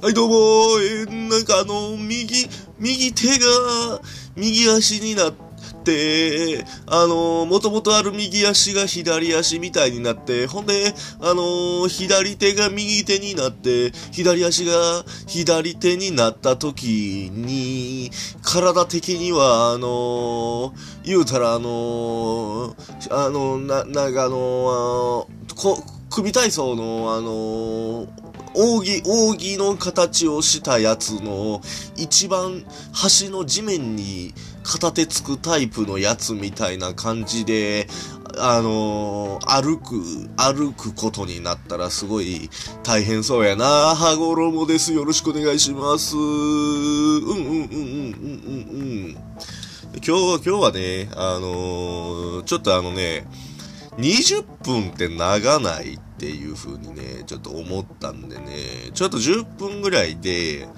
はい、どうもえーなんかあの、右、右手が、右足になって、あの、もともとある右足が左足みたいになって、ほんで、あの、左手が右手になって、左足が左手になった時に、体的には、あの、言うたらあの、あの、な、なんかあの、あのこ、組体操の、あの、扇、扇の形をしたやつの一番端の地面に片手つくタイプのやつみたいな感じで、あのー歩く、歩くことになったらすごい大変そうやな。羽衣です。よろしくお願いします。うんうんうんうんうんうんうん。今日は、今日はね、あのーちょっとあのね、20分って長ないっていう風にね、ちょっと思ったんでね、ちょっと10分ぐらいで、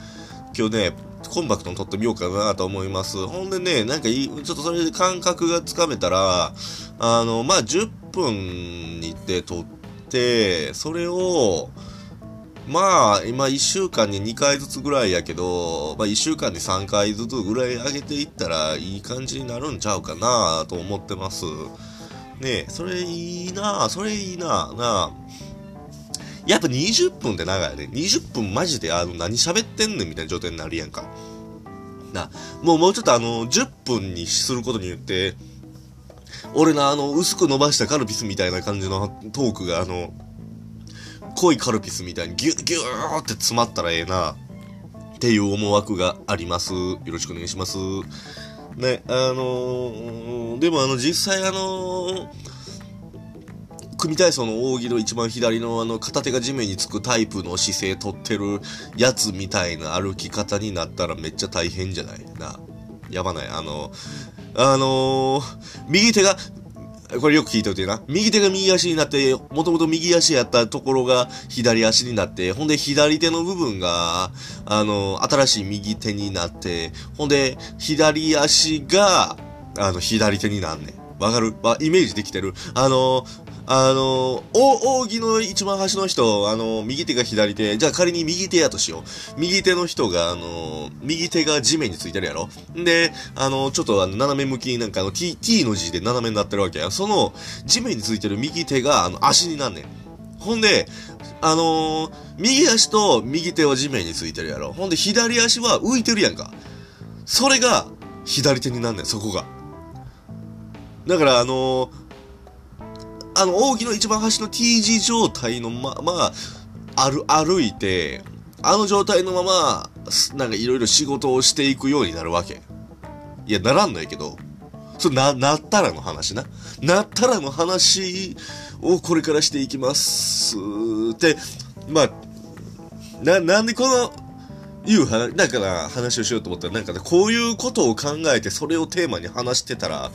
今日ね、コンパクトに撮ってみようかなと思います。ほんでね、なんかいい、ちょっとそれで感覚がつかめたら、あの、まあ、10分にて撮って、それを、まあ、今1週間に2回ずつぐらいやけど、まあ1週間に3回ずつぐらい上げていったらいい感じになるんちゃうかなと思ってます。ねえ、それいいなそれいいななあ。やっぱ20分って長いね。20分マジであの何喋ってんねんみたいな状態になるやんか。な、もうもうちょっとあの、10分にすることによって、俺のあの、薄く伸ばしたカルピスみたいな感じのトークがあの、濃いカルピスみたいにギュッギューって詰まったらええな、っていう思惑があります。よろしくお願いします。ね、あのーでもあの、実際あのー組体操の扇の一番左のあの片手が地面につくタイプの姿勢取ってるやつみたいな歩き方になったらめっちゃ大変じゃない？な。やばない？あの、あのー右手が、これよく聞いておいてな。右手が右足になって、もともと右足やったところが左足になって、ほんで左手の部分が、あの新しい右手になって、ほんで左足が、あの、左手になんねん。わかる？わ、イメージできてる？あのあの、お、扇の一番端の人、あの、右手が左手、じゃあ仮に右手やとしよう。右手の人が、あの、右手が地面についてるやろで、あの、ちょっとあの斜め向きになんかあの T、T の字で斜めになってるわけや。その、地面についてる右手が、あの、足になんねん。ほんで、あのー右足と右手は地面についてるやろ。ほんで、左足は浮いてるやんか。それが、左手になんねん、そこが。だから、あのーあの、扇の一番端の T 字状態のまま、歩、歩いて、あの状態のまま、なんかいろいろ仕事をしていくようになるわけ。いや、ならんのやけど、それな、なったらの話な。なったらの話をこれからしていきます。って、まあ、な、なんでこの、いう話、だから話をしようと思ったら、なんかね、こういうことを考えて、それをテーマに話してたら、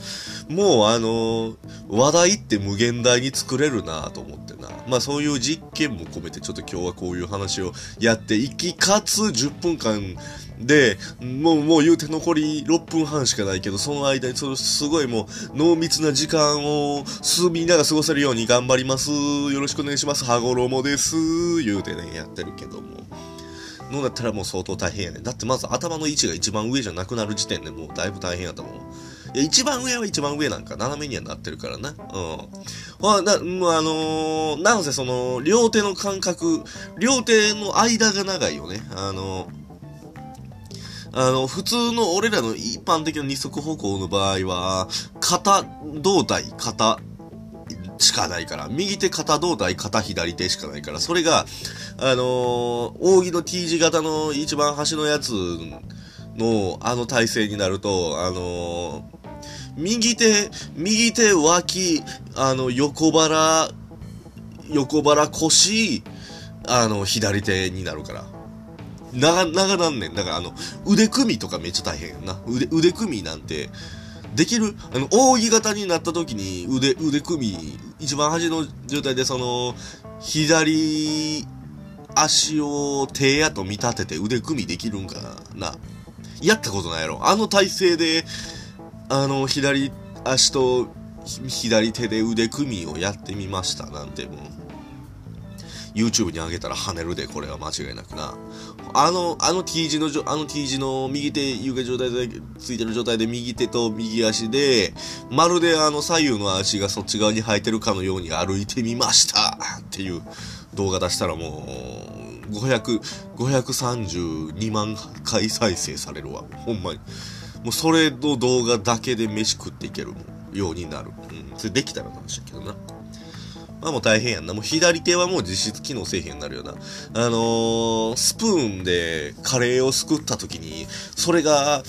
もうあの話題って無限大に作れるなと思ってな。まあそういう実験も込めて、ちょっと今日はこういう話をやっていき、かつ10分間で、もう、もう言うて残り6分半しかないけど、その間に、そのすごいもう、濃密な時間を、す、みんなが過ごせるように頑張ります。よろしくお願いします。羽衣です。言うてね、やってるけども。のだったらもう相当大変やね。だってまず頭の位置が一番上じゃなくなる時点でもうだいぶ大変やと思う。いや、一番上は一番上なんか、斜めにはなってるからな。うん。ほら、な、もうあのーなんせその、両手の感覚、両手の間が長いよね。あのあの、普通の俺らの一般的な二足歩行の場合は、片胴体、片しかないから、右手片胴体、片左手しかないから、それが、あのー扇の T 字型の一番端のやつの、あの体勢になると、あのー右手、右手脇、あの、横腹、横腹腰、あの、左手になるから。長、長なんねん。だからあの、腕組みとかめっちゃ大変やんな。腕、腕組みなんて、できる？あの、扇形になった時に腕、腕組み、一番端の状態でその、左足を手やと見立てて腕組みできるんかなな。やったことないやろ。あの体勢で、あの、左足と左手で腕組みをやってみましたなんてもう。YouTube に上げたら跳ねるで、これは間違いなくな。あの、あの T 字の、あの T 字の右手、床状態で、ついてる状態で右手と右足で、まるであの左右の足がそっち側に生えてるかのように歩いてみましたっていう動画出したらもう、500、532万回再生されるわ。ほんまに。もうそれの動画だけで飯食っていけるようになる。うん。それできたらなんしけどな。まあもう大変やんな。もう左手はもう実質機能せえへんになるよな。あのー、スプーンでカレーをすくった時に、それが、あ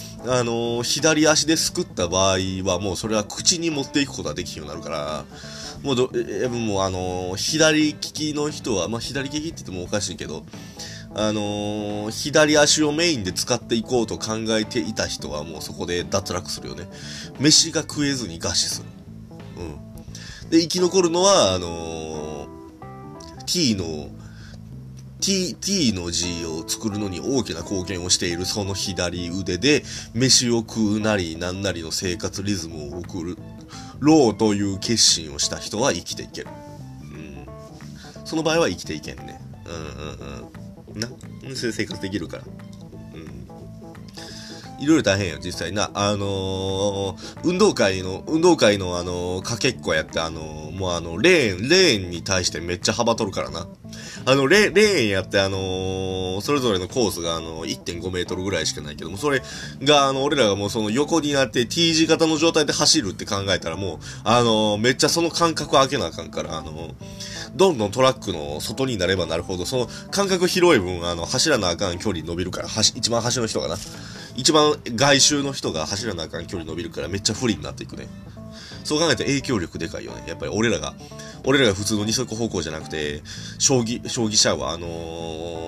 のー、左足ですくった場合はもうそれは口に持っていくことができるようになるから、もうど、え、もうあのー、左利きの人は、まあ左利きって言ってもおかしいけど、あのー、左足をメインで使っていこうと考えていた人はもうそこで脱落するよね。飯が食えずに餓死する。うん。で、生き残るのは、あのー、T の、T、T の字を作るのに大きな貢献をしているその左腕で、飯を食うなりなんなりの生活リズムを送る、ろうという決心をした人は生きていける。うん。その場合は生きていけんね。うんうんうん。な。それで生活できるから。いろいろ大変よ、実際な。あのー、運動会の、運動会のあのー、かけっこやって、あのー、もうあの、レーン、レーンに対してめっちゃ幅取るからな。あの、レ、レーンやって、あの、それぞれのコースが、あのー、1.5メートルぐらいしかないけども、それが、あの、俺らがもうその横になって T 字型の状態で走るって考えたらもう、あの、めっちゃその間隔開けなあかんから、あの、どんどんトラックの外になればなるほど、その間隔広い分、あの、走らなあかん距離伸びるから、一番端の人がな。一番外周の人が走らなあかん距離伸びるからめっちゃ不利になっていくね。そう考えたら影響力でかいよね。やっぱり俺らが、俺らが普通の二足歩行じゃなくて、将棋、将棋者は、あの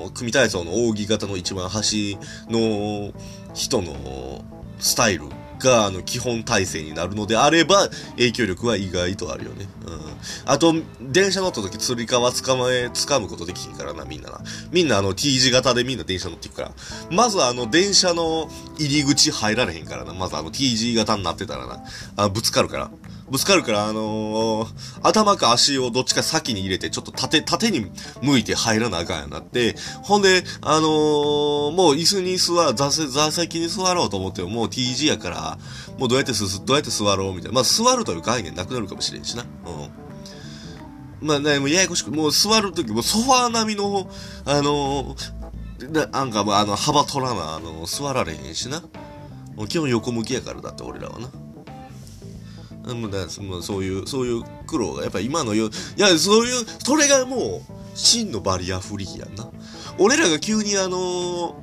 ー、組体操の扇形の一番端の人のスタイルが、あの、基本体制になるのであれば、影響力は意外とあるよね。うん。あと、電車乗った時、つり革捕まえ、掴むことできひんからな、みんなな。みんなあの、T 字型でみんな電車乗っていくから。まずあの、電車の入り口入られへんからな。まずあの、T 字型になってたらな。あ、ぶつかるから。ぶつかるから、あのー、頭か足をどっちか先に入れて、ちょっと縦、縦に向いて入らなあかんやなって、ほんで、あのー、もう椅子に座、座座席に座ろうと思っても、もう T 字やから、もうどうやってす、どうやって座ろうみたいな。まあ、座るという概念なくなるかもしれんしな。うん。まあね、もうややこしく、もう座るとき、もソファー並みの、あのー、なんかもうあの、幅取らな、あの座られへんしな。もう基本横向きやからだって、俺らはな。もうだもうそういう、そういう苦労が、やっぱ今のよ、いや、そういう、それがもう、真のバリアフリーやんな。俺らが急にあのー、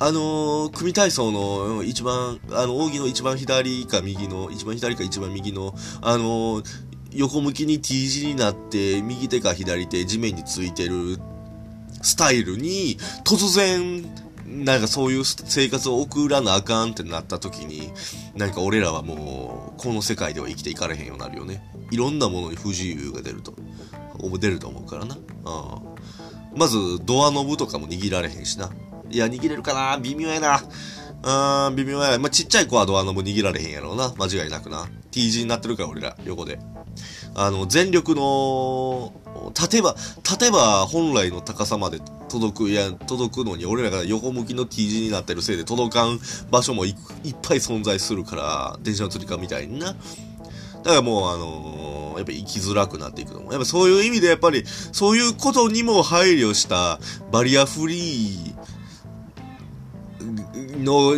あのー、組体操の一番、あの、扇の一番左か右の、一番左か一番右の、あのー、横向きに T 字になって、右手か左手、地面についてるスタイルに、突然、なんかそういう生活を送らなあかんってなった時に、なんか俺らはもう、この世界では生きていかれへんようになるよね。いろんなものに不自由が出ると。出ると思うからな。うん。まず、ドアノブとかも握られへんしな。いや、握れるかな？微妙やな。うん、微妙や。まあ、ちっちゃい子はドアノブ握られへんやろうな。間違いなくな。T 字になってるから、俺ら、横で。あの、全力の、立てば、立てば本来の高さまで届く、いや、届くのに、俺らが横向きの T 字になってるせいで届かん場所もいっぱい存在するから、電車のつり革みたいにな。だからもう、あのー、やっぱ生きづらくなっていくのも。やっぱそういう意味で、やっぱり、そういうことにも配慮したバリアフリーの、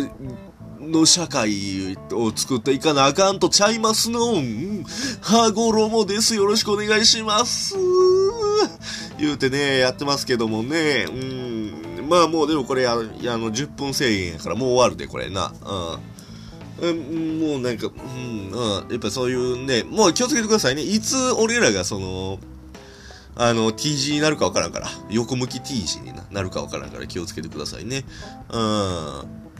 の社会を作っていかなあかんとちゃいますのん。はごろもです。よろしくお願いします。言うてね、やってますけどもね。うん。まあもうでもこれ、あの、10分制限やからもう終わるで、これな。うん。もうなんか、うん、うん。やっぱそういうね、もう気をつけてくださいね。いつ俺らがその、あの、T 字になるかわからんから。横向き T 字になるかわからんから気をつけてくださいね。うん。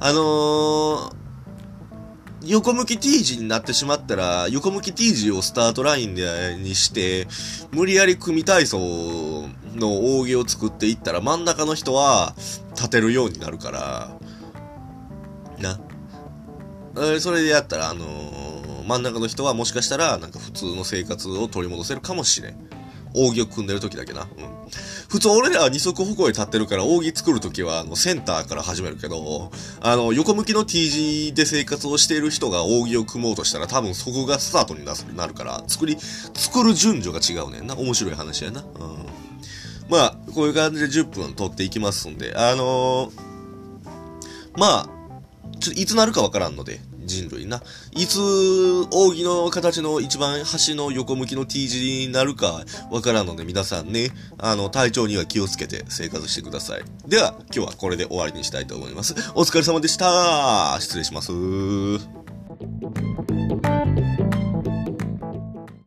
あのー、横向き T 字になってしまったら、横向き T 字をスタートラインでにして、無理やり組体操の扇を作っていったら、真ん中の人は立てるようになるから、な。それでやったら、あのー、真ん中の人はもしかしたら、なんか普通の生活を取り戻せるかもしれん。扇を組んでる時だけな。うん。普通俺らは二足歩行で立ってるから扇作る時はあのセンターから始めるけど、あの横向きの T 字で生活をしている人が扇を組もうとしたら多分そこがスタートになるから、作り、作る順序が違うねんな。面白い話やな。うん。まあ、こういう感じで10分撮っていきますんで、あのー、まあ、ちょいつなるかわからんので、人類な。いつ、扇の形の一番端の横向きの T 字になるかわからんので、皆さんね、あの、体調には気をつけて生活してください。では、今日はこれで終わりにしたいと思います。お疲れ様でした失礼します。